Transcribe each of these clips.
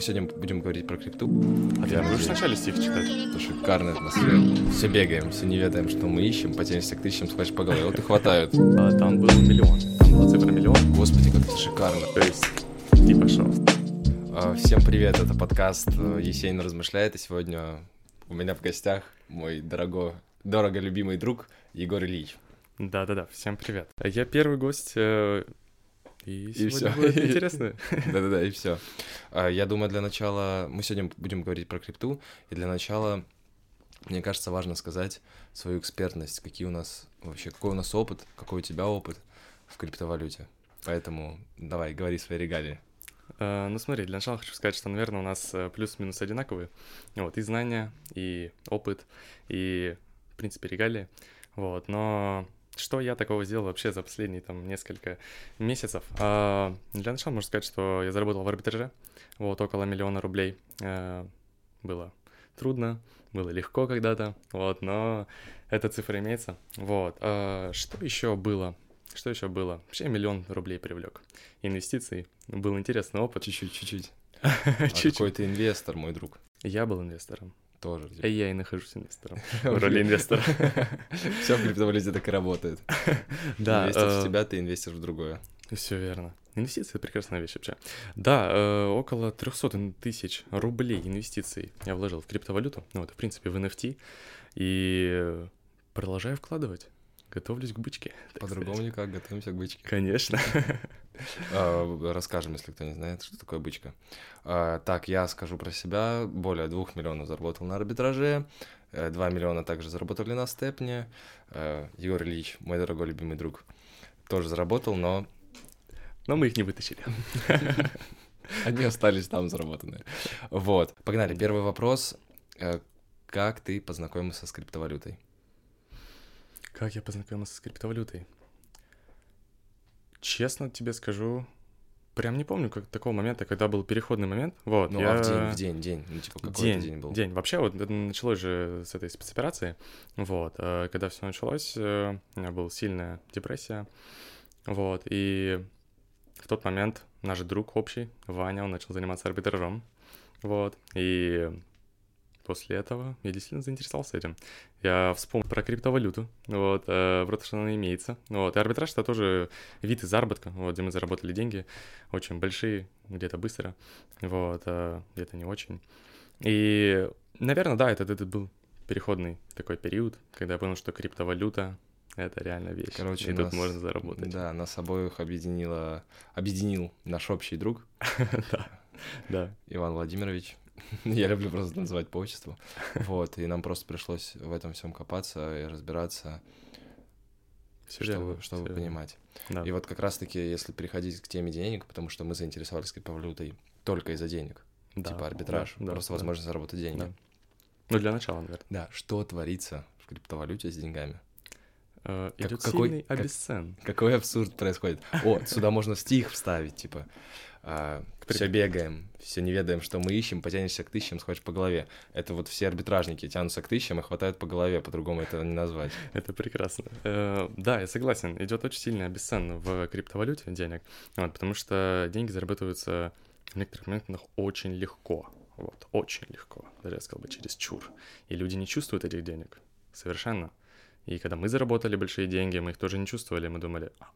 Мы сегодня будем говорить про крипту. А ты будешь вначале стих читать? Это шикарная атмосфера. Все бегаем, все не ведаем, что мы ищем, потянешься к тысячам, схватишь по голове. Вот и хватают. А, там был миллион. Там была цифра миллион. Господи, как это шикарно. То есть, типа шоу. А, Всем привет, это подкаст э, «Есенин размышляет», и сегодня у меня в гостях мой дорого, дорого любимый друг Егор Ильич. Да-да-да, всем привет. Я первый гость, и сегодня всё. будет интересно. Да-да-да, и все. Я думаю, для начала мы сегодня будем говорить про крипту, и для начала, мне кажется, важно сказать свою экспертность, какие у нас вообще, какой у нас опыт, какой у тебя опыт в криптовалюте. Поэтому давай, говори свои регалии. Э, Ну смотри, для начала хочу сказать, что, наверное, у нас э, плюс-минус одинаковые. Вот, и знания, и опыт, и, в принципе, регалии. Вот, но что я такого сделал вообще за последние там несколько месяцев? А, Для начала можно сказать, что я заработал в арбитраже, вот, около миллиона рублей. Э, Было трудно, было легко когда-то, вот, но эта цифра имеется. Вот, А, что еще было? Что еще было? Вообще миллион рублей привлек. Инвестиций. Был интересный опыт. Чуть-чуть, чуть-чуть. А какой ты инвестор, мой друг? Я был инвестором. Тоже. А я и нахожусь инвестором. В роли инвестора. Все в криптовалюте так и работает. Да, Инвестор в э, тебя, ты инвестор в другое. Все верно. Инвестиции — это прекрасная вещь вообще. Да, э, около 300 тысяч рублей инвестиций я вложил в криптовалюту, ну, это, в принципе, в NFT, и э, продолжаю вкладывать. Готовлюсь к бычке. По-другому сказать. никак, готовимся к бычке. Конечно. А, Расскажем, если кто не знает, что такое бычка. А, Так, я скажу про себя. Более двух миллионов заработал на арбитраже. э, Два миллиона также заработали на степне. Э, Егор Ильич, мой дорогой любимый друг, тоже заработал, но Но мы их не вытащили. они остались там заработанные. Вот, погнали. Первый вопрос. Э, Как ты познакомился с криптовалютой? Как я познакомился с криптовалютой? Честно тебе скажу, прям не помню как такого момента, когда был переходный момент. Вот, Ну, я... а в день, в день, день. Ну, типа, какой день, день был? день. Вообще, вот началось же с этой спецоперации. Вот, э, когда все началось, э, у меня была сильная депрессия. Вот, и в тот момент наш друг общий, Ваня, он начал заниматься арбитражом. Вот, и после этого я действительно заинтересовался этим. Я вспомнил про криптовалюту, вот, э, то, что она имеется. Вот, и арбитраж — это тоже вид заработка, вот, где мы заработали деньги, очень большие, где-то быстро, вот, а где-то не очень. И, наверное, да, это, это был переходный такой период, когда я понял, что криптовалюта — это реально вещь, Короче, и тут нас- можно заработать. Да, нас обоих объединила, объединил наш общий друг Да, да. Иван Владимирович. Я люблю просто называть по отчеству. Вот, и нам просто пришлось в этом всем копаться и разбираться, Всё чтобы, верно, чтобы верно. понимать. Да. И вот как раз-таки, если переходить к теме денег, потому что мы заинтересовались криптовалютой только из-за денег, Да, типа арбитраж, да, да, просто да. возможность заработать деньги. Да. Ну, для начала, наверное. Да, что творится в криптовалюте с деньгами? Э, Как- какой- как-. Какой абсурд происходит? О, сюда можно стих вставить, типа. Все бегаем, все не ведаем, что мы ищем, потянешься к тысячам, схватишь по голове. Это вот все арбитражники тянутся к тысячам и хватают по голове, по-другому это не назвать. Это прекрасно. Э, Да, я согласен. Идет очень сильный обесцен в криптовалюте денег, потому что деньги зарабатываются в некоторых моментах очень легко. Вот, очень легко. Даже я сказал бы через чур. И люди не чувствуют этих денег. Совершенно. И когда мы заработали большие деньги, мы их тоже не чувствовали. Мы думали, «А,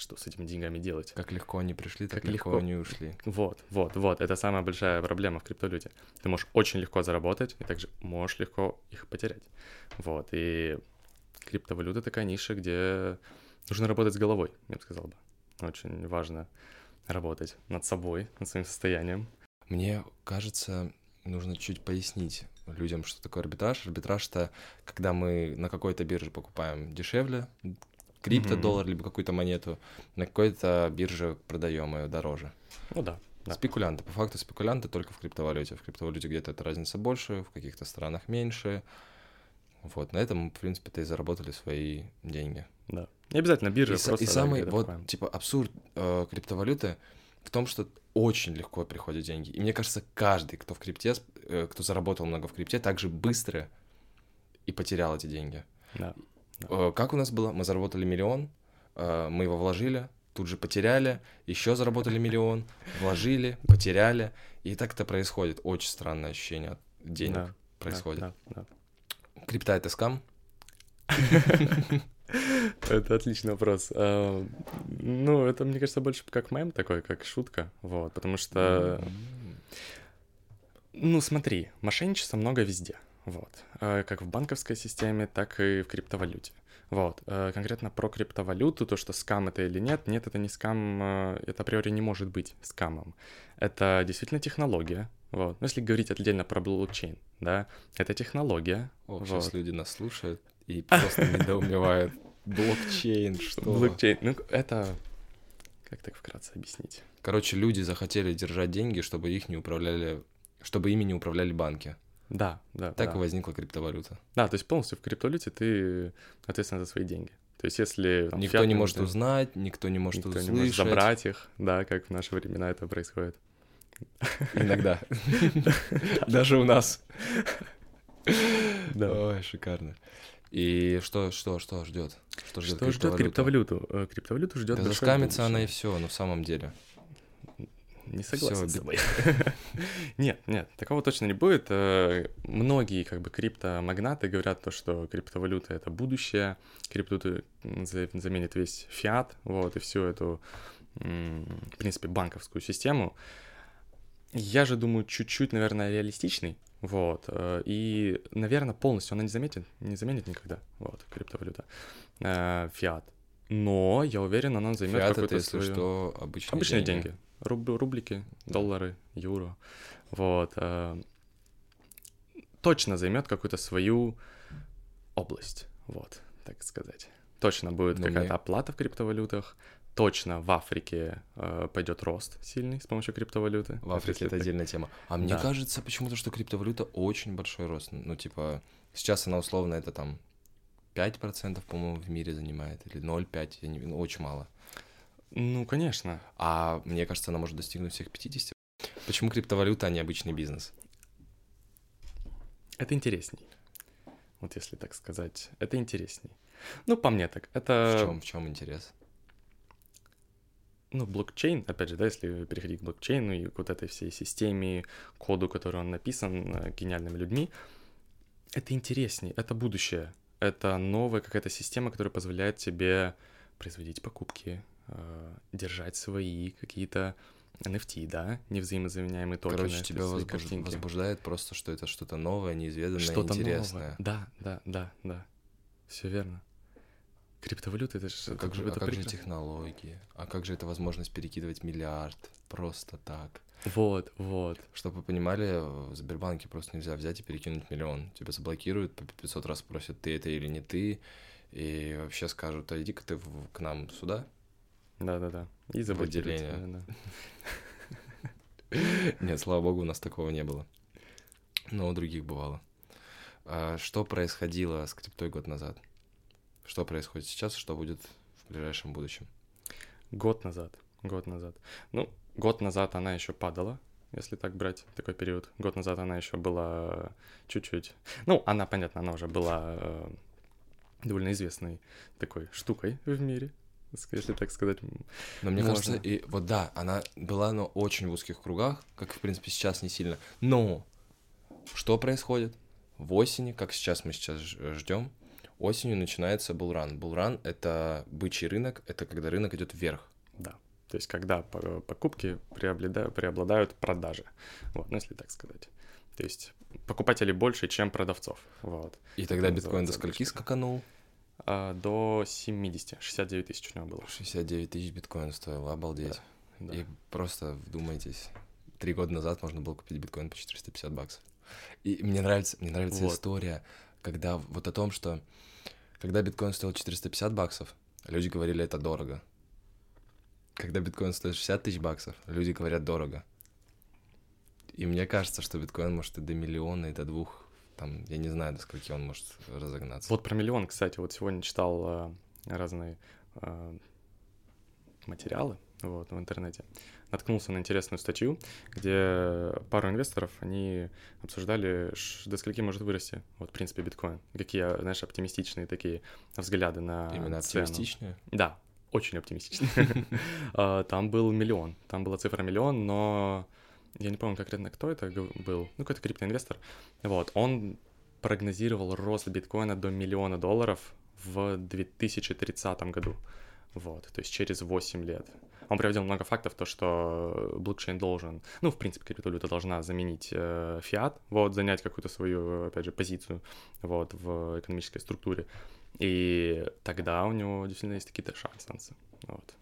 что с этими деньгами делать? Как легко они пришли, так Как легко легко. они ушли. Вот, вот, вот. Это самая большая проблема в криптовалюте. Ты можешь очень легко заработать, и также можешь легко их потерять. Вот, и криптовалюта такая ниша, где нужно работать с головой, я бы сказал бы. Очень важно работать над собой, над своим состоянием. Мне кажется, нужно чуть пояснить людям, что такое арбитраж. Арбитраж — это когда мы на какой-то бирже покупаем дешевле крипто-доллар, либо какую-то монету, на какой-то бирже продаем ее дороже. Ну да, да. Спекулянты. По факту спекулянты только в криптовалюте. В криптовалюте где-то эта разница больше, в каких-то странах меньше. Вот, на этом мы, в принципе-то и заработали свои деньги. да. Не обязательно биржа, и, просто и да, самый, вот, покупаем. типа, абсурд э, криптовалюты в том, что очень легко приходят деньги. И мне кажется, каждый, кто в крипте, э, кто заработал много в крипте, так же быстро и потерял эти деньги. Да. Э, как у нас было? Мы заработали миллион, э, мы его вложили, тут же потеряли, еще заработали миллион, вложили, потеряли. И так это происходит. Очень странное ощущение от денег Да, происходит. Да, да, Крипта это скам? да. Это отличный вопрос. А, Ну, это, мне кажется, больше как мем такой, как шутка, вот, потому что, ну, смотри, мошенничества много везде, вот, А, как в банковской системе, так и в криптовалюте. Вот, а, конкретно про криптовалюту, то, что скам это или нет, нет, это не скам, а, это априори не может быть скамом. Это действительно технология, вот. Но если говорить отдельно про блокчейн, да, это технология. О, сейчас вот. люди нас слушают и просто недоумевают. Блокчейн, что? Блокчейн, ну, это... Как так вкратце объяснить? Короче, люди захотели держать деньги, чтобы их не управляли, чтобы ими не управляли банки. Да, да, Так да. и возникла криптовалюта. Да, то есть полностью в криптовалюте ты ответственен за свои деньги. То есть если... там, Никто не фиатные может деньги, узнать, никто не может никто не услышать. может забрать их, да, как в наши времена это происходит. Иногда. Даже у нас. Да. Ой, шикарно. И что, что, что ждет? Что ждет Что ждет криптовалюту? Э, Криптовалюту ждет Да заскамится она и все, но в самом деле. Не согласен Всё, с тобой. Нет, нет, такого точно не будет. Э, Многие как бы криптомагнаты говорят то, что криптовалюта — это будущее, криптовалюта за- заменит весь фиат, вот, и всю эту, в принципе, банковскую систему. Я же думаю, чуть-чуть, наверное, реалистичный, вот, э, и, наверное, полностью она не заметит, не заменит никогда, вот, криптовалюта, э, фиат. Но я уверен, она займет Фиат какую-то это, если свою... что, обычные, Обычные деньги. Руб- рублики, доллары, юро. Вот. э, Точно займет какую-то свою область. Вот, так сказать. Точно будет Но какая-то мне- оплата в криптовалютах. Точно в Африке э, пойдет рост сильный с помощью криптовалюты. В Африке это так- отдельная тема. А мне Да. кажется почему-то, что криптовалюта очень большой рост. Ну, типа, сейчас она условно это там 5%, по-моему, в мире занимает, или 0,5, я не... ну, очень мало. Ну, конечно. А мне кажется, она может достигнуть всех 50. Почему криптовалюта, а не обычный бизнес? Это интересней. Вот если так сказать, это интересней. Ну, по мне так. Это... В чем, в чем интерес? Ну, блокчейн, опять же, да, если переходить к блокчейну и к вот этой всей системе, коду, который он написан э, гениальными людьми, это интереснее, это будущее. Это новая какая-то система, которая позволяет тебе производить покупки, э, держать свои какие-то NFT, да, невзаимозаменяемые токены. Короче, тебя возбуж- картинки. возбуждает просто, что это что-то новое, неизведанное, Что-то интересное. новое. Да, да, да, да. Все верно. Криптовалюта это же А как же, а это как же технологии? А как же это возможность перекидывать миллиард просто так? Вот, вот. Чтобы вы понимали, в Сбербанке просто нельзя взять и перекинуть миллион. Тебя заблокируют, по 500 раз спросят, ты это или не ты, и вообще скажут, а иди-ка ты в- к нам сюда. Да, да, да. И да. Нет, слава богу, у нас такого не было. Но у других бывало. А что происходило с криптой год назад? Что происходит сейчас, что будет в ближайшем будущем? Год назад. Год назад. Ну, год назад она еще падала, если так брать такой период. Год назад она еще была чуть-чуть. Ну, она, понятно, она уже была э, довольно известной такой штукой в мире, если так сказать. Но мне Можно. кажется, и вот да, она была, но очень в узких кругах, как, в принципе, сейчас не сильно. Но что происходит? В осени, как сейчас мы сейчас ждем, осенью начинается булран. Булран — это бычий рынок, это когда рынок идет вверх. Да. То есть, когда по- покупки преоблада- преобладают продажи. Вот, ну, если так сказать. То есть, покупателей больше, чем продавцов. Вот. И тогда биткоин до скольки скаканул? А, до 70, 69 тысяч у него было. 69 тысяч биткоин стоил, обалдеть. Да. И просто вдумайтесь, три года назад можно было купить биткоин по 450 баксов. И мне нравится, мне нравится Вот. история, когда вот о том, что когда биткоин стоил 450 баксов, люди говорили, это дорого. Когда биткоин стоит 60 тысяч баксов, люди говорят, дорого. И мне кажется, что биткоин может и до миллиона, и до двух, там, я не знаю, до скольки он может разогнаться. Вот про миллион, кстати, вот сегодня читал а, разные а, материалы вот, в интернете. Наткнулся на интересную статью, где пару инвесторов, они обсуждали, до скольки может вырасти, вот, в принципе, биткоин. Какие, знаешь, оптимистичные такие взгляды на Именно цену. оптимистичнее. Да, очень оптимистичный. А, там был миллион, там была цифра миллион, но я не помню конкретно, кто это был, ну, какой-то криптоинвестор, вот, он прогнозировал рост биткоина до миллиона долларов в 2030 году, вот, то есть через 8 лет. Он приводил много фактов, то, что блокчейн должен, ну, в принципе, криптовалюта должна заменить э, фиат, вот, занять какую-то свою, опять же, позицию, вот, в экономической структуре. И тогда у него действительно есть какие-то шансы. Вот.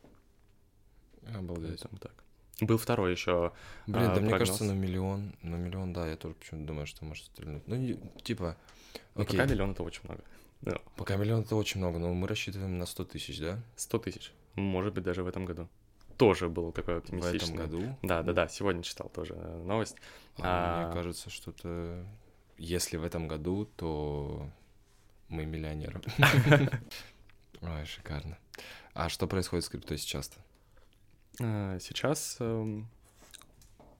Обалдеть. Поэтому так. Был второй еще. Блин, а, да прогноз. мне кажется, на миллион, на миллион, да, я тоже почему-то думаю, что может стрельнуть. Ну, не, типа, ну, пока миллион это очень много. Да. Пока миллион это очень много, но мы рассчитываем на 100 тысяч, да? 100 тысяч. Может быть, даже в этом году. Тоже был такой оптимистичный. В этом году? Да, да, да, сегодня читал тоже новость. А, а... Мне кажется, что-то... Если в этом году, то мы миллионеры. Ой, шикарно. А что происходит с криптой сейчас-то? А, сейчас, эм,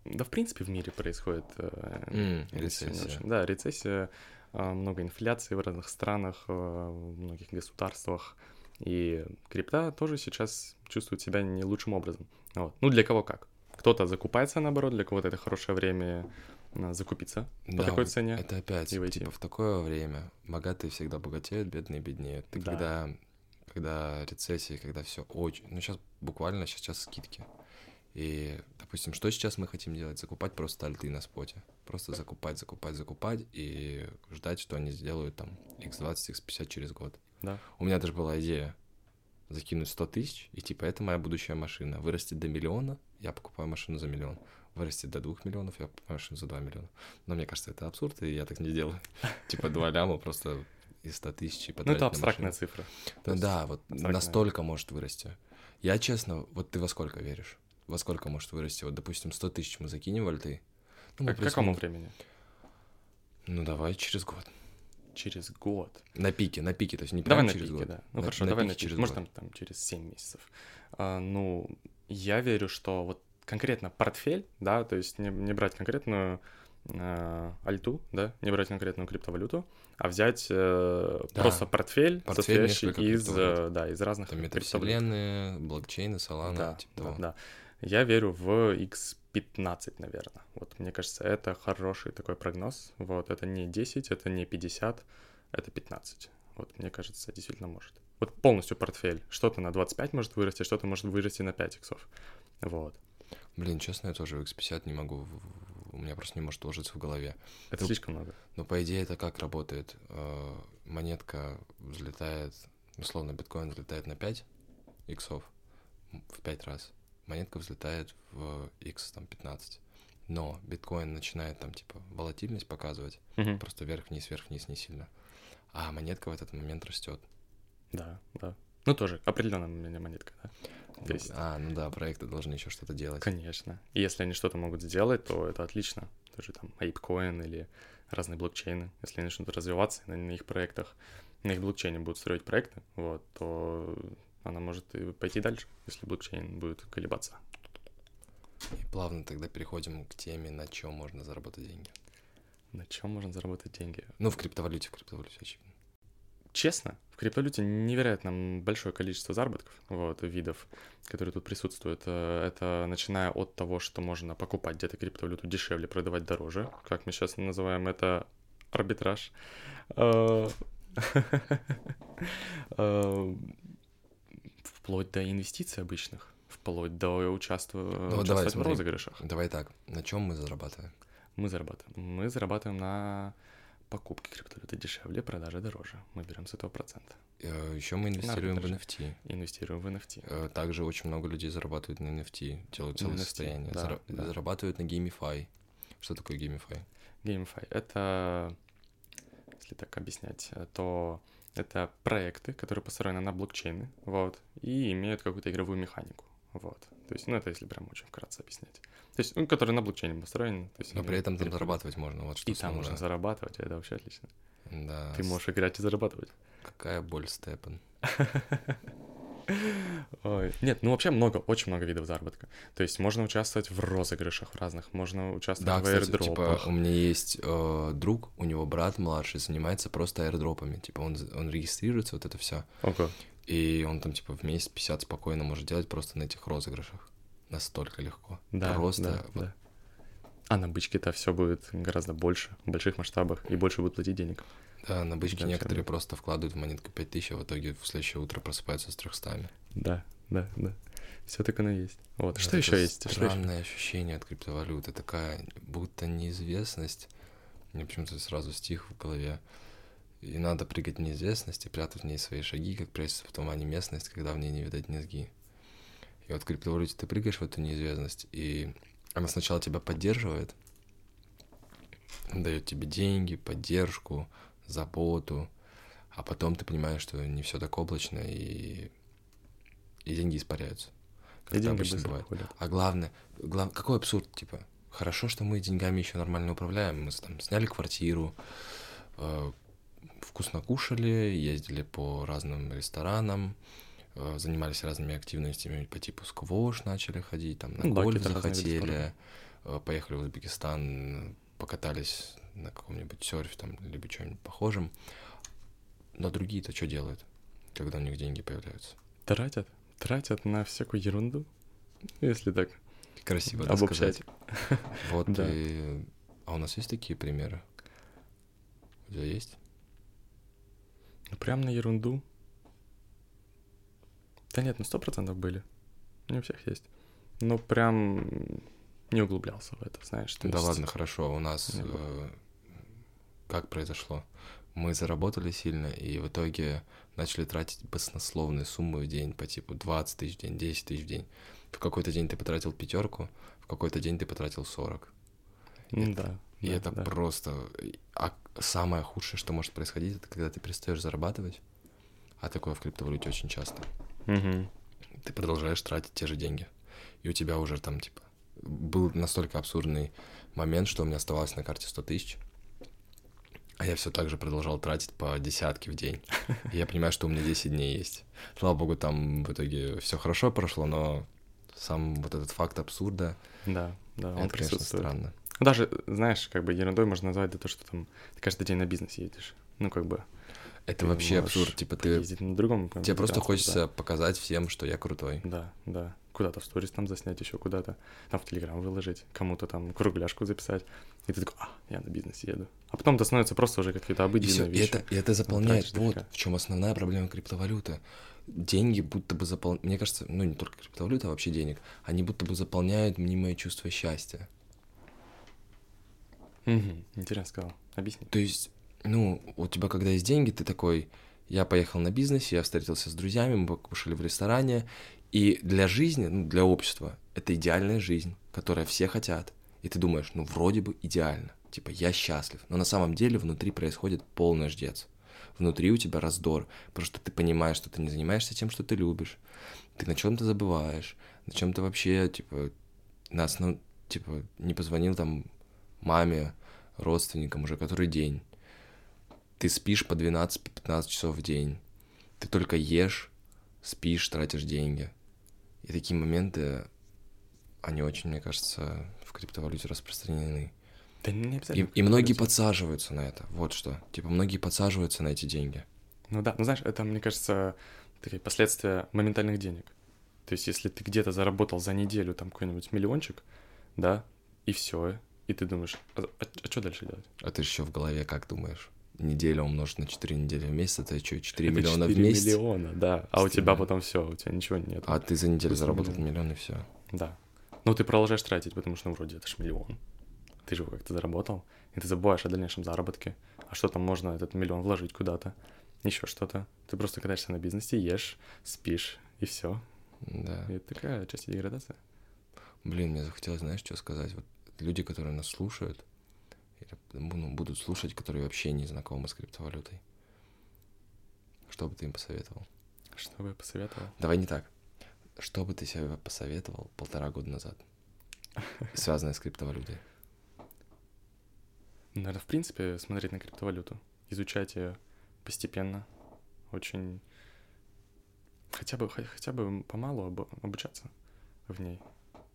да, в принципе, в мире происходит mm, рецессия. Да, рецессия, а, много инфляции в разных странах, э, в многих государствах. И крипта тоже сейчас чувствует себя не лучшим образом. Вот. Ну, для кого как. Кто-то закупается, наоборот, для кого-то это хорошее время закупиться да, по такой цене. Это опять, типа, в такое время богатые всегда богатеют, бедные беднеют. Ты да. когда, когда рецессия, когда все очень... Ну, сейчас буквально сейчас скидки. И, допустим, что сейчас мы хотим делать? Закупать просто альты на споте. Просто закупать, закупать, закупать и ждать, что они сделают там x20, x50 через год. Да. У меня даже была идея закинуть 100 тысяч, и типа это моя будущая машина. Вырастет до миллиона, я покупаю машину за миллион вырастет до 2 миллионов, я понимаю, за 2 миллиона. Но мне кажется, это абсурд, и я так не делаю. Типа 2 ляма просто из 100 тысяч. Ну, это абстрактная цифра. Ну да, вот настолько может вырасти. Я честно, вот ты во сколько веришь? Во сколько может вырасти? Вот, допустим, 100 тысяч мы закинем в альты. Ну, к какому времени? Ну, давай через год. Через год. На пике, на пике, то есть не давай прямо через пике, год. Да. Ну на, хорошо, на давай на через, может там, там через 7 месяцев. А, ну, я верю, что вот конкретно портфель, да, то есть не, не брать конкретную альту, да, не брать конкретную криптовалюту, а взять э, да. просто портфель, портфель состоящий из, э, да, из разных Там метавселенные, блокчейны, Solana, да, типа да, того. да. Я верю в X15, наверное. Вот, мне кажется, это хороший такой прогноз. Вот, это не 10, это не 50, это 15. Вот, мне кажется, действительно может. Вот полностью портфель. Что-то на 25 может вырасти, что-то может вырасти на 5 иксов. Вот. Блин, честно, я тоже в X50 не могу, у меня просто не может уложиться в голове. Это ну, слишком много. Но по идее это как работает? Э, монетка взлетает, условно, биткоин взлетает на 5 иксов в 5 раз. Монетка взлетает в x там 15. Но биткоин начинает там типа волатильность показывать, угу. просто вверх-вниз, вверх-вниз не сильно. А монетка в этот момент растет. Да, да. Ну, тоже определенная монетка, да. То есть... А, ну да, проекты должны еще что-то делать. Конечно. И если они что-то могут сделать, то это отлично. Тоже там ApeCoin или разные блокчейны. Если они начнут развиваться на, на их проектах, на их блокчейне будут строить проекты, вот, то она может и пойти дальше, если блокчейн будет колебаться. И плавно тогда переходим к теме, на чем можно заработать деньги. На чем можно заработать деньги? Ну, в криптовалюте, в криптовалюте, очевидно честно, в криптовалюте невероятно большое количество заработков, вот, видов, которые тут присутствуют. Э, это начиная от того, что можно покупать где-то криптовалюту дешевле, продавать дороже, как мы сейчас называем это арбитраж. Э, э, вплоть до инвестиций обычных, вплоть до участвовать ну, в розыгрышах. Давай так, на чем мы зарабатываем? Мы зарабатываем. Мы зарабатываем на покупки криптовалюты дешевле, продажи дороже. Мы берем с этого процент. Э, Еще мы инвестируем в NFT. Инвестируем в NFT. Э, также очень много людей зарабатывают на NFT, делают целое NFT, состояние. Да, Зара- да. Зарабатывают на GameFi. Что такое GameFi? GameFi — это, если так объяснять, то это проекты, которые построены на блокчейны, вот, и имеют какую-то игровую механику, вот. То есть, ну, это если прям очень вкратце объяснять. То есть, ну, который на блокчейне построен. То есть, Но при этом там зарабатывать можно, вот что И там можно зарабатывать, это вообще отлично. Да. Ты можешь играть и зарабатывать. Какая боль, Степан. Ой. Нет, ну вообще много, очень много видов заработка. То есть можно участвовать в розыгрышах разных, можно участвовать да, в кстати, типа, у меня есть э, друг, у него брат младший занимается просто аирдропами. Типа он, он регистрируется, вот это все. Ого. И он там, типа, в месяц 50 спокойно может делать просто на этих розыгрышах. Настолько легко. Да, Просто да, вот да. А на бычке-то все будет гораздо больше, в больших масштабах, и больше будет платить денег. Да, на бычке Да, некоторые просто вкладывают в монетку 5000, а в итоге в следующее утро просыпаются с 300. Да, да, да. Все так оно есть. Вот. Да, что это еще есть? Что? Странное ощущение от криптовалюты, такая будто неизвестность. Мне почему-то сразу стих в голове. И надо прыгать в неизвестность и прятать в ней свои шаги, как прячется в тумане местность, когда в ней не видать низги. И вот в криптовалюте ты прыгаешь в эту неизвестность, и она сначала тебя поддерживает, дает тебе деньги, поддержку, заботу, а потом ты понимаешь, что не все так облачно, и, и деньги испаряются. Как И это обычно бывает. уходят. А главное, глав... какой абсурд, типа, хорошо, что мы деньгами еще нормально управляем. Мы там сняли квартиру, э, вкусно кушали, ездили по разным ресторанам, э, занимались разными активностями по типу сквош начали ходить, там на Ну гольф захотели, э, поехали в Узбекистан, покатались на каком-нибудь серфе там, либо чем-нибудь похожем. Но другие-то что делают, когда у них деньги появляются? Тратят? Тратят на всякую ерунду, если так Красиво, да, обобщать. сказать? Вот Да. и... А у нас есть такие примеры? У тебя есть? Ну, прям на ерунду. Да нет, ну сто процентов были. Не у всех есть. Но прям не углублялся в это, знаешь. да есть- ладно, хорошо. У нас э, как произошло? Мы заработали сильно и в итоге начали тратить баснословные суммы в день по типу 20 тысяч в день, 10 тысяч в день. В какой-то день ты потратил пятерку, в какой-то день ты потратил 40. Ну да. И да, это да. просто... А самое худшее, что может происходить, это когда ты перестаешь зарабатывать. А такое в криптовалюте очень часто. Мгм. ты продолжаешь тратить те же деньги. И у тебя уже там, типа, был настолько абсурдный момент, что у меня оставалось на карте 100 тысяч, а я все так же продолжал тратить по десятке в день. И я понимаю, что у меня 10 дней есть. Слава богу, там в итоге все хорошо прошло, но сам вот этот факт абсурда, Да, да, он это, конечно, странно. Ну, Даже, знаешь, как бы ерундой можно назвать да то, что там ты каждый день на бизнес едешь. Ну, как бы. Это вообще абсурд. Типа ты... На другом. Тебе просто транспорте, да. хочется показать всем, что я крутой. Да, да. Куда-то в сторис там заснять, еще куда-то. Там в Телеграм выложить, кому-то там кругляшку записать. И ты такой, а, я на бизнес еду. А потом это становится просто уже какие-то И, обыденные и вещи. это, и это заполняет. тратишь Вот в чем основная проблема криптовалюты. Деньги будто бы заполняют. Мне кажется, ну не только криптовалюта, а вообще денег. Они будто бы заполняют мнимое чувство счастья. Интересно сказал. Объясни. То есть, ну, у тебя когда есть деньги, ты такой, я поехал на бизнесе, я встретился с друзьями, мы покушали в ресторане. И для жизни, ну, для общества, это идеальная жизнь, которая все хотят. И ты думаешь, ну, вроде бы идеально. Типа, я счастлив. Но на самом деле внутри происходит полный ждец. Внутри у тебя раздор, потому что ты понимаешь, что ты не занимаешься тем, что ты любишь. Ты на чем-то забываешь, на чем-то вообще, типа, на основ... типа, не позвонил там маме, родственникам уже который день. Ты спишь по 12-15 часов в день. Ты только ешь, спишь, тратишь деньги. И такие моменты, они очень, мне кажется, в криптовалюте распространены. Да не И, обязательно. и многие подсаживаются на это. Вот что. Типа, многие подсаживаются на эти деньги. Ну да, ну знаешь, это, мне кажется, такие последствия моментальных денег. То есть, если ты где-то заработал за неделю там какой-нибудь миллиончик, да, и все, и ты думаешь, а, что дальше делать? А ты еще в голове как думаешь? Неделя умножить на 4 недели в месяц, это что, 4 Это миллиона в 4 месяц? миллиона, да. А у тебя потом все, у тебя ничего нет. А ты за неделю заработал миллион. миллион и все. Да. Но ты продолжаешь тратить, потому что ну, вроде это ж миллион. Ты же его как-то заработал, и ты забываешь о дальнейшем заработке. А что там можно этот миллион вложить куда-то? Еще что-то. Ты просто катаешься на бизнесе, ешь, спишь, и все. Да. И это такая часть деградации. Блин, мне захотелось, знаешь, что сказать? Вот люди, которые нас слушают, ну, будут слушать, которые вообще не знакомы с криптовалютой. Что бы ты им посоветовал? Что бы я посоветовал? Давай не так. Что бы ты себе посоветовал полтора года назад, связанное с криптовалютой? Наверное, в принципе, смотреть на криптовалюту, изучать ее постепенно, очень... Хотя бы, хо- хотя бы помалу обу- обучаться в ней,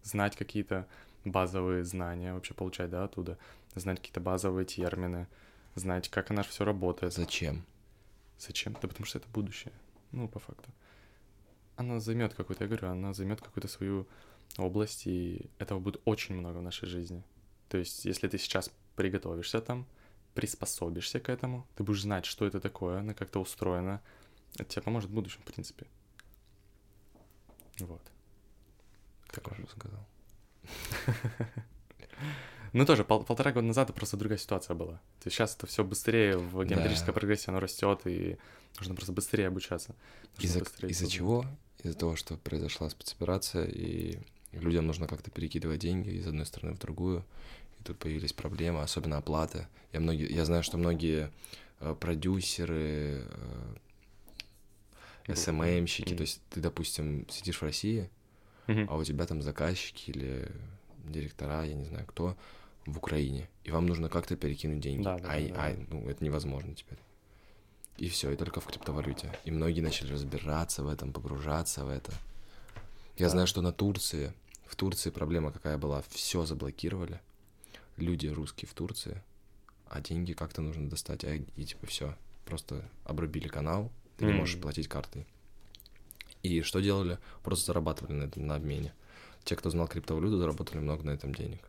знать какие-то базовые знания, вообще получать, да, оттуда, знать какие-то базовые термины, знать, как она все работает. Зачем? Зачем? Да потому что это будущее. ну, по факту. Она займет какую-то, я говорю, она займет какую-то свою область, и этого будет очень много в нашей жизни. То есть, если ты сейчас приготовишься там, приспособишься к этому, ты будешь знать, что это такое, она как-то устроена, это тебе поможет в будущем, в принципе. Вот. Как уже сказал. Ну, тоже пол- полтора года назад просто другая ситуация была. То есть сейчас это все быстрее в геометрической Да. прогрессии, оно растет, и нужно просто быстрее обучаться. Из-за всё чего? Из-за того, что произошла спецоперация, и людям нужно как-то перекидывать деньги из одной страны в другую. И тут появились проблемы, особенно оплата. Я, многие, я знаю, что многие э, продюсеры, Бу- СММщики, Мгм. то есть ты, допустим, сидишь в России, Мгм. а у тебя там заказчики или директора, я не знаю кто, в Украине, и вам нужно как-то перекинуть деньги. Да, да, а, да, а, ну, это невозможно теперь. И все, и только в криптовалюте. И многие начали разбираться в этом, погружаться в это. Я Да. знаю, что на Турции, в Турции проблема какая была, все заблокировали. Люди русские в Турции, а деньги как-то нужно достать, а и типа все, просто обрубили канал, ты не Мгм. можешь платить картой. И что делали? Просто зарабатывали на этом, на обмене. Те, кто знал криптовалюту, заработали много на этом денег.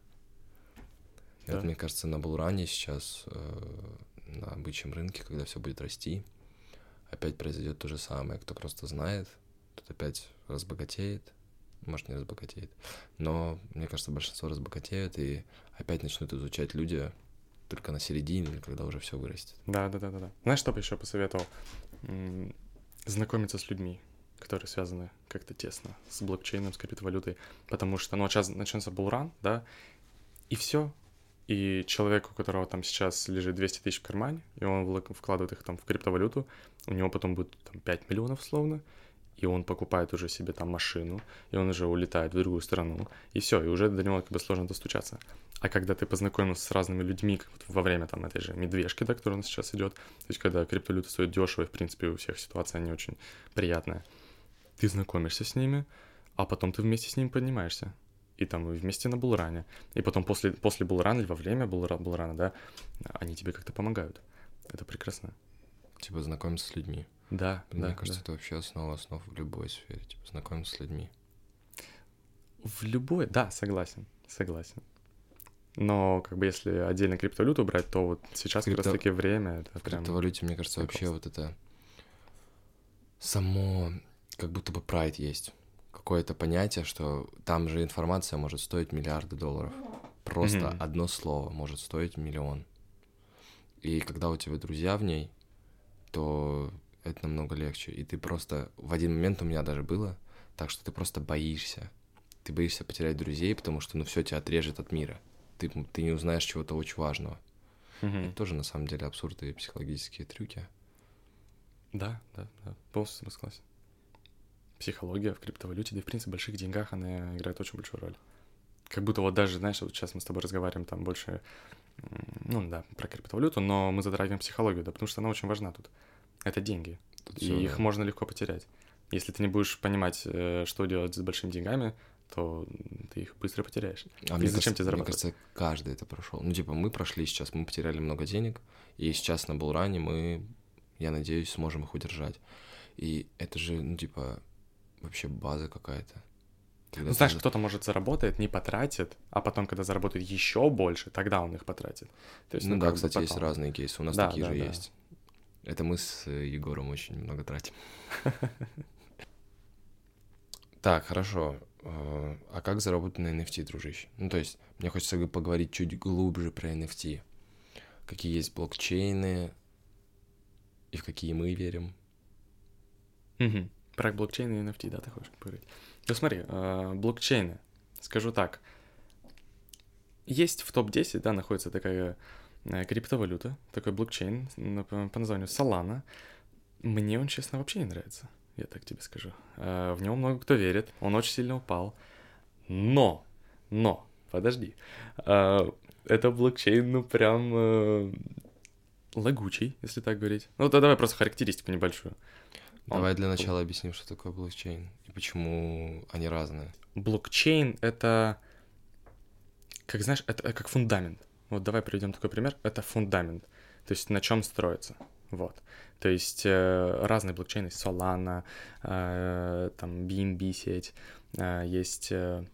И Да. вот, мне кажется, на Булране сейчас, э, на бычьем рынке, когда все будет расти, опять произойдет то же самое. Кто просто знает, тот опять разбогатеет, может, не разбогатеет. Но, мне кажется, большинство разбогатеют, и опять начнут изучать люди только на середине, или когда уже все вырастет. Да, да, да, да, да. Знаешь, что бы еще посоветовал? Знакомиться с людьми, которые связаны как-то тесно с блокчейном, с криптовалютой, потому что, ну, сейчас начнется булран, да, и все. И человек, у которого там сейчас лежит 200 тысяч в кармане, и он вкладывает их там в криптовалюту, у него потом будет там 5 миллионов словно, и он покупает уже себе там машину, и он уже улетает в другую страну, и все, и уже до него как бы сложно достучаться. А когда ты познакомился с разными людьми как вот во время там этой же медвежки, да, которая у нас сейчас идет, то есть когда криптовалюта стоит дешево, и в принципе у всех ситуация не очень приятная, ты знакомишься с ними, а потом ты вместе с ними поднимаешься. И там вы вместе на булране. И потом после, после булрана или во время булра, булрана, да, они тебе как-то помогают. Это прекрасно. Типа знакомиться с людьми. Да, Мне да, кажется, да. это вообще основа основ в любой сфере. Типа знакомиться с людьми. В любой, да, согласен, согласен. Но как бы если отдельно криптовалюту брать, то вот сейчас как Крипто- раз таки время, это В прям... криптовалюте, мне кажется, вообще вот это само, как будто бы прайд есть. Какое-то понятие, что там же информация может стоить миллиарды долларов. Просто Мгм. одно слово может стоить миллион. И когда у тебя друзья в ней, то это намного легче. И ты просто... В один момент у меня даже было так, что ты просто боишься. Ты боишься потерять друзей, потому что, ну, все тебя отрежет от мира. Ты, ты не узнаешь чего-то очень важного. Мгм. Это тоже, на самом деле, абсурды и психологические трюки. Да, да, да, полностью согласен. Психология в криптовалюте, да и в принципе в больших деньгах она играет очень большую роль. Как будто вот даже, знаешь, вот сейчас мы с тобой разговариваем там больше, ну да, про криптовалюту, но мы затрагиваем психологию, да, потому что она очень важна тут. Это деньги, Тут и всё, их да. можно легко потерять. Если ты не будешь понимать, э, что делать с большими деньгами, то ты их быстро потеряешь. А И мне зачем кажется, тебе мне зарабатывать? кажется, каждый это прошел. Ну, типа, мы прошли сейчас, мы потеряли много денег, и сейчас на Булране мы, я надеюсь, сможем их удержать. И это же, ну, типа, вообще база какая-то. Когда Ну, ты знаешь, за- кто-то, может, заработает, не потратит, а потом, когда заработает еще больше, тогда он их потратит. То есть, Ну, да, как бы кстати, есть потом. разные кейсы. У нас Да, такие да, же да. есть. Это мы с э, Егором очень много тратим. Так, хорошо. Э, А как заработать на NFT, дружище? Ну, то есть, мне хочется поговорить чуть глубже про NFT. Какие есть блокчейны, и в какие мы верим. Про блокчейн и NFT, да, ты хочешь поговорить? Ну смотри, э, блокчейны, скажу так. Есть в топ-10, да, находится такая э, криптовалюта, такой блокчейн по, названию Solana. Мне он, честно, вообще не нравится, я так тебе скажу. Э, В него много кто верит, он очень сильно упал. Но, но, подожди, это блокчейн, ну, прям лагучий, если так говорить. Ну, да, давай просто характеристику небольшую. Он- Давай для начала объясним, что такое блокчейн и почему они разные. блокчейн это, как знаешь, это как фундамент. Вот давай приведем такой пример. Это фундамент. То есть на чем строится. вот. То есть э, разные блокчейны, Solana, э, там BNB сеть, э, есть э,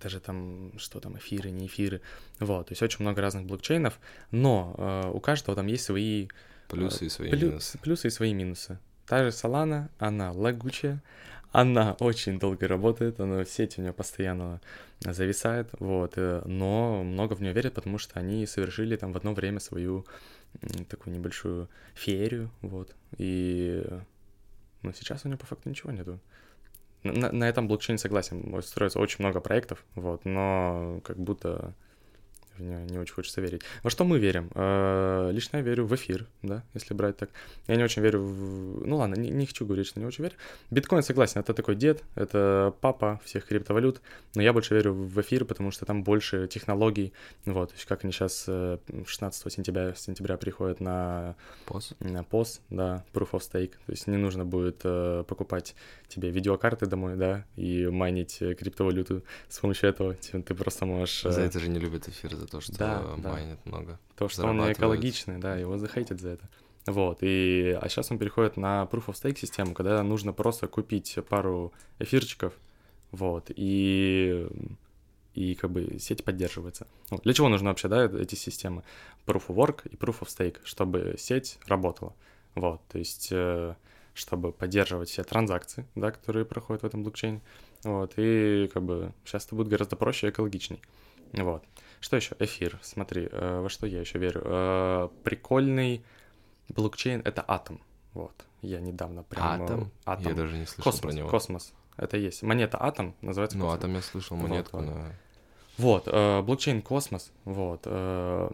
даже там, что там, эфиры, не эфиры, вот, то есть очень много разных блокчейнов, но э, у каждого там есть свои... Плюсы и свои плю- минусы. Плюсы и свои минусы. Та же Solana, она лагучая, она очень долго работает, она сеть у нее постоянно зависает, вот, э, но много в нее верят, потому что они совершили там в одно время свою такую небольшую феерию, вот, и, ну, сейчас у нее по факту ничего нету. На, на- этом блокчейне согласен, строится очень много проектов, вот, но как будто в нее не очень хочется верить. Во что мы верим? Э, Лично я верю в эфир, да, если брать так. Я не очень верю в... Ну ладно, не, не хочу говорить, что не очень верю. Биткоин, согласен, это такой дед, это папа всех криптовалют, но я больше верю в эфир, потому что там больше технологий, вот, то есть как они сейчас 16 сентября, сентября приходят на Пос? на POS, да, Proof of Stake. То есть не нужно будет э, покупать тебе видеокарты домой, да, и майнить э, криптовалюту с помощью этого. Ты ты просто можешь... э, За это же не любят эфир, за то, что Да, да. майнят много. То, что он экологичный, да, его захейтят за это. Вот, и, а сейчас он переходит на Proof of Stake систему, когда нужно просто купить пару эфирчиков, вот, и, и как бы сеть поддерживается. Ну, для чего нужны вообще, да, эти системы? Proof of Work и Proof of Stake, чтобы сеть работала. Вот, то есть, э, чтобы поддерживать все транзакции, да, которые проходят в этом блокчейне. Вот, и как бы сейчас это будет гораздо проще и экологичней. Вот. Что еще? Эфир. Смотри, э, во что я еще верю. Э, прикольный блокчейн — это атом. Вот. Я недавно прям... э, Атом? Атом. Я даже не слышал Космос. про него. Космос. Это есть. Монета атом называется Ну, космос. атом я слышал, монетку, вот. но... Вот, э, блокчейн Космос, вот, э,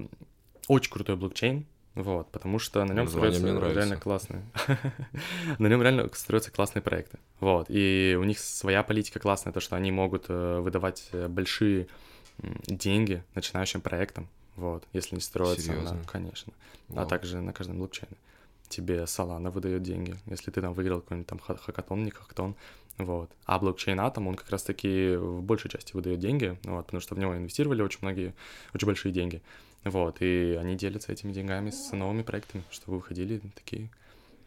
очень крутой блокчейн, вот, потому что на нем Название строятся реально классные, на нем реально строятся классные проекты, вот, и у них своя политика классная, то, что они могут выдавать большие деньги начинающим проектам, вот, если не строятся на, Серьезно? конечно, а Вау. также на каждом блокчейне. Тебе Solana выдает деньги, если ты там выиграл какой-нибудь там ха- хакатон, не хакатон, вот. А блокчейн Atom, он как раз-таки в большей части выдает деньги, вот, потому что в него инвестировали очень многие, очень большие деньги. Вот, и они делятся этими деньгами с новыми проектами, чтобы выходили такие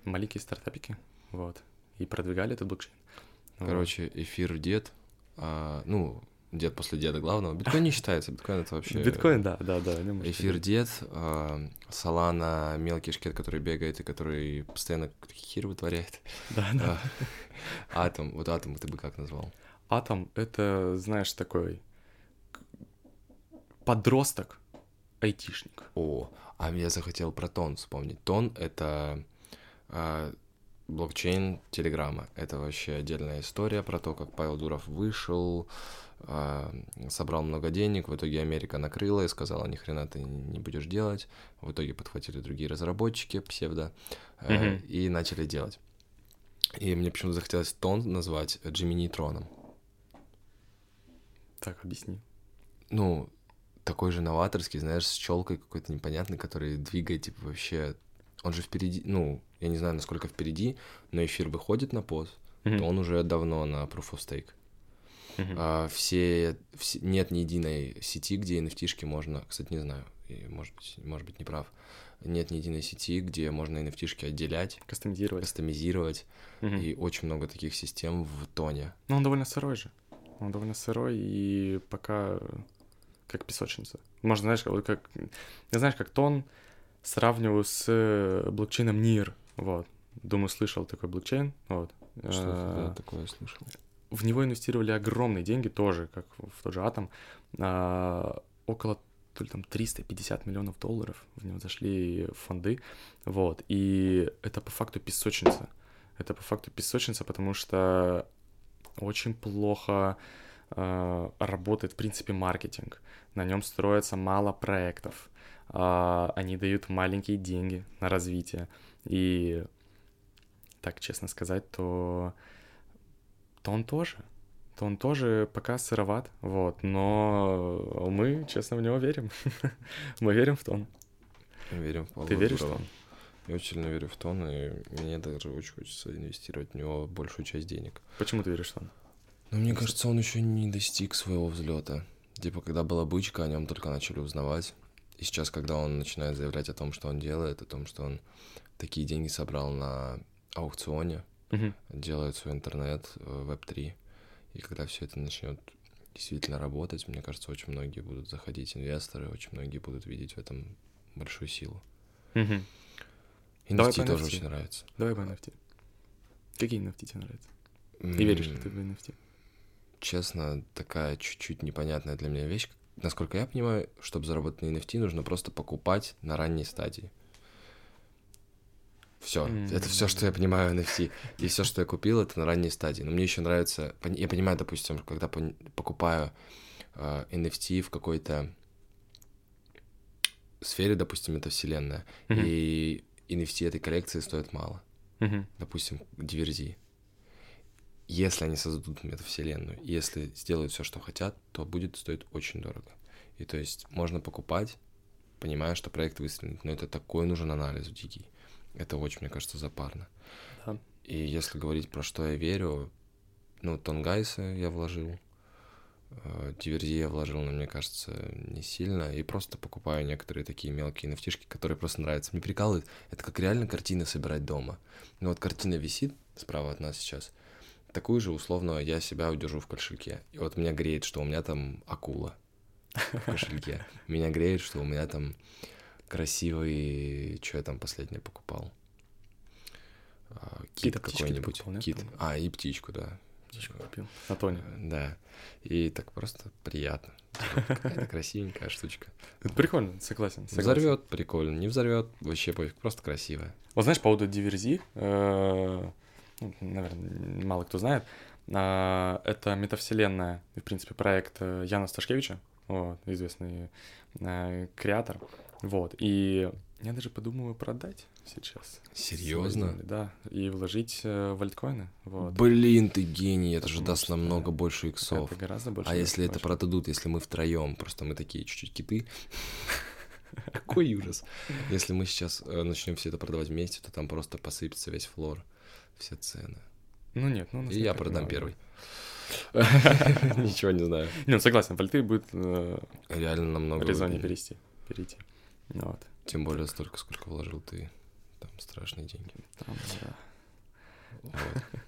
маленькие стартапики, вот, и продвигали этот блокчейн. Короче, эфир дед, а, ну, дед после деда главного. Биткоин не считается, биткоин это вообще... Биткоин, да, да, да. Эфир дед, а, Солана мелкий шкет, который бегает и который постоянно хер вытворяет. Да, да. А, Атом, вот атом ты бы как назвал? Атом — это, знаешь, такой подросток, айтишник. О, а я захотел про тон вспомнить. Тон — это а, блокчейн Телеграма. Это вообще отдельная история про то, как Павел Дуров вышел, собрал много денег, в итоге Америка накрыла и сказала, ни хрена ты не будешь делать. В итоге подхватили другие разработчики, псевдо, Мгм. и начали делать. И мне почему-то захотелось тон назвать Джимини Троном. Так, объясни. ну, такой же новаторский, знаешь, с челкой какой-то непонятный, который двигает, типа, вообще... Он же впереди, ну, я не знаю, насколько впереди, но эфир выходит на пост, Мгм. то он уже давно на Proof of Stake. А все, все- Нет ни единой сети, где nft можно... Кстати, не знаю, и, может быть, может быть, не прав. Нет ни единой сети, где можно nft отделять, Кастомизировать. кастомизировать, Мгм. и очень много таких систем в тоне. Ну, он довольно сырой же. Он довольно сырой и пока как песочница. Можно, знаешь, как... Я знаешь, как тон сравниваю с э, блокчейном NIR. Вот. Думаю, слышал такой блокчейн. Вот. Что ты такое слышал? В него инвестировали огромные деньги тоже, как в тот же Атом. А, около то ли там 350 миллионов долларов в него зашли фонды. Вот. И это по факту песочница. Это по факту песочница, потому что очень плохо э, работает, в принципе, маркетинг. На нем строится мало проектов. А, они дают маленькие деньги на развитие. И так честно сказать, то, то он тоже. То он тоже пока сыроват, вот, но мы, честно, в него верим. мы верим в тон. Верим в Павла Ты веришь в Дурова. тон? Я очень сильно верю в тон, и мне даже очень хочется инвестировать в него большую часть денег. Почему ты веришь в тон? Но мне кажется, он еще не достиг своего взлета. Типа, когда была бычка, о нем только начали узнавать. И сейчас, когда он начинает заявлять о том, что он делает, о том, что он такие деньги собрал на аукционе, Мгм. делает свой интернет, веб 3 и когда все это начнет действительно работать, мне кажется, очень многие будут заходить инвесторы, очень многие будут видеть в этом большую силу. NFT по тоже NFT. очень нравится. Давай по NFT. Какие NFT тебе нравятся? И веришь ли ты в NFT? Честно, такая чуть-чуть непонятная для меня вещь. Насколько я понимаю, чтобы заработать на NFT, нужно просто покупать на ранней стадии. Все. Это все, что я понимаю о NFT. И все, что я купил, это на ранней стадии. Но мне еще нравится. Я понимаю, допустим, когда покупаю э, NFT в какой-то сфере, допустим, это вселенная, Мгм. и NFT этой коллекции стоит мало. Мгм. допустим, диверзии. Если они создадут метавселенную, если сделают все, что хотят, то будет стоить очень дорого. И то есть можно покупать, понимая, что проект выстрелит, но это такой нужен анализ дикий. Это очень, мне кажется, запарно. Да. И если говорить про что я верю, ну, Тонгайса я вложил, э, Диверзи я вложил, но мне кажется, не сильно. И просто покупаю некоторые такие мелкие нафтишки, которые просто нравятся. Мне прикалывает, это как реально картины собирать дома. Ну вот картина висит справа от нас сейчас. Такую же, условно, я себя удержу в кошельке. И вот меня греет, что у меня там акула в кошельке. Меня греет, что у меня там красивый... Что я там последнее покупал? А, Кит какой-нибудь. покупал, Кит. А, и птичку, да. Птичку купил. На Тоне. Да. И так просто приятно. Типа, Какая-то красивенькая штучка. Это прикольно, согласен. согласен. Взорвет, прикольно. Не взорвет, вообще пофиг, просто красивая. Вот знаешь, по поводу диверзи, э, ну, наверное, мало кто знает, а, это метавселенная, в принципе, проект э, Яна Сташкевича, вот, известный э, креатор, вот, и я даже подумываю продать сейчас. Серьезно? земли, Да, и вложить э, в альткоины, вот. Блин, ты гений, это же Потому даст что намного больше иксов. Это гораздо больше. А если это больше. продадут, если мы втроем, просто мы такие чуть-чуть киты. Какой ужас. Если мы сейчас начнем все это продавать вместе, то там просто посыпется весь флор, все цены. Ну нет, ну И я продам первый. Ничего не знаю. Не, ну согласен, в альты будет э, Реально намного выгоднее. перейти. Вот. Тем более столько, сколько вложил ты. Там страшные деньги. Там, да. Вот.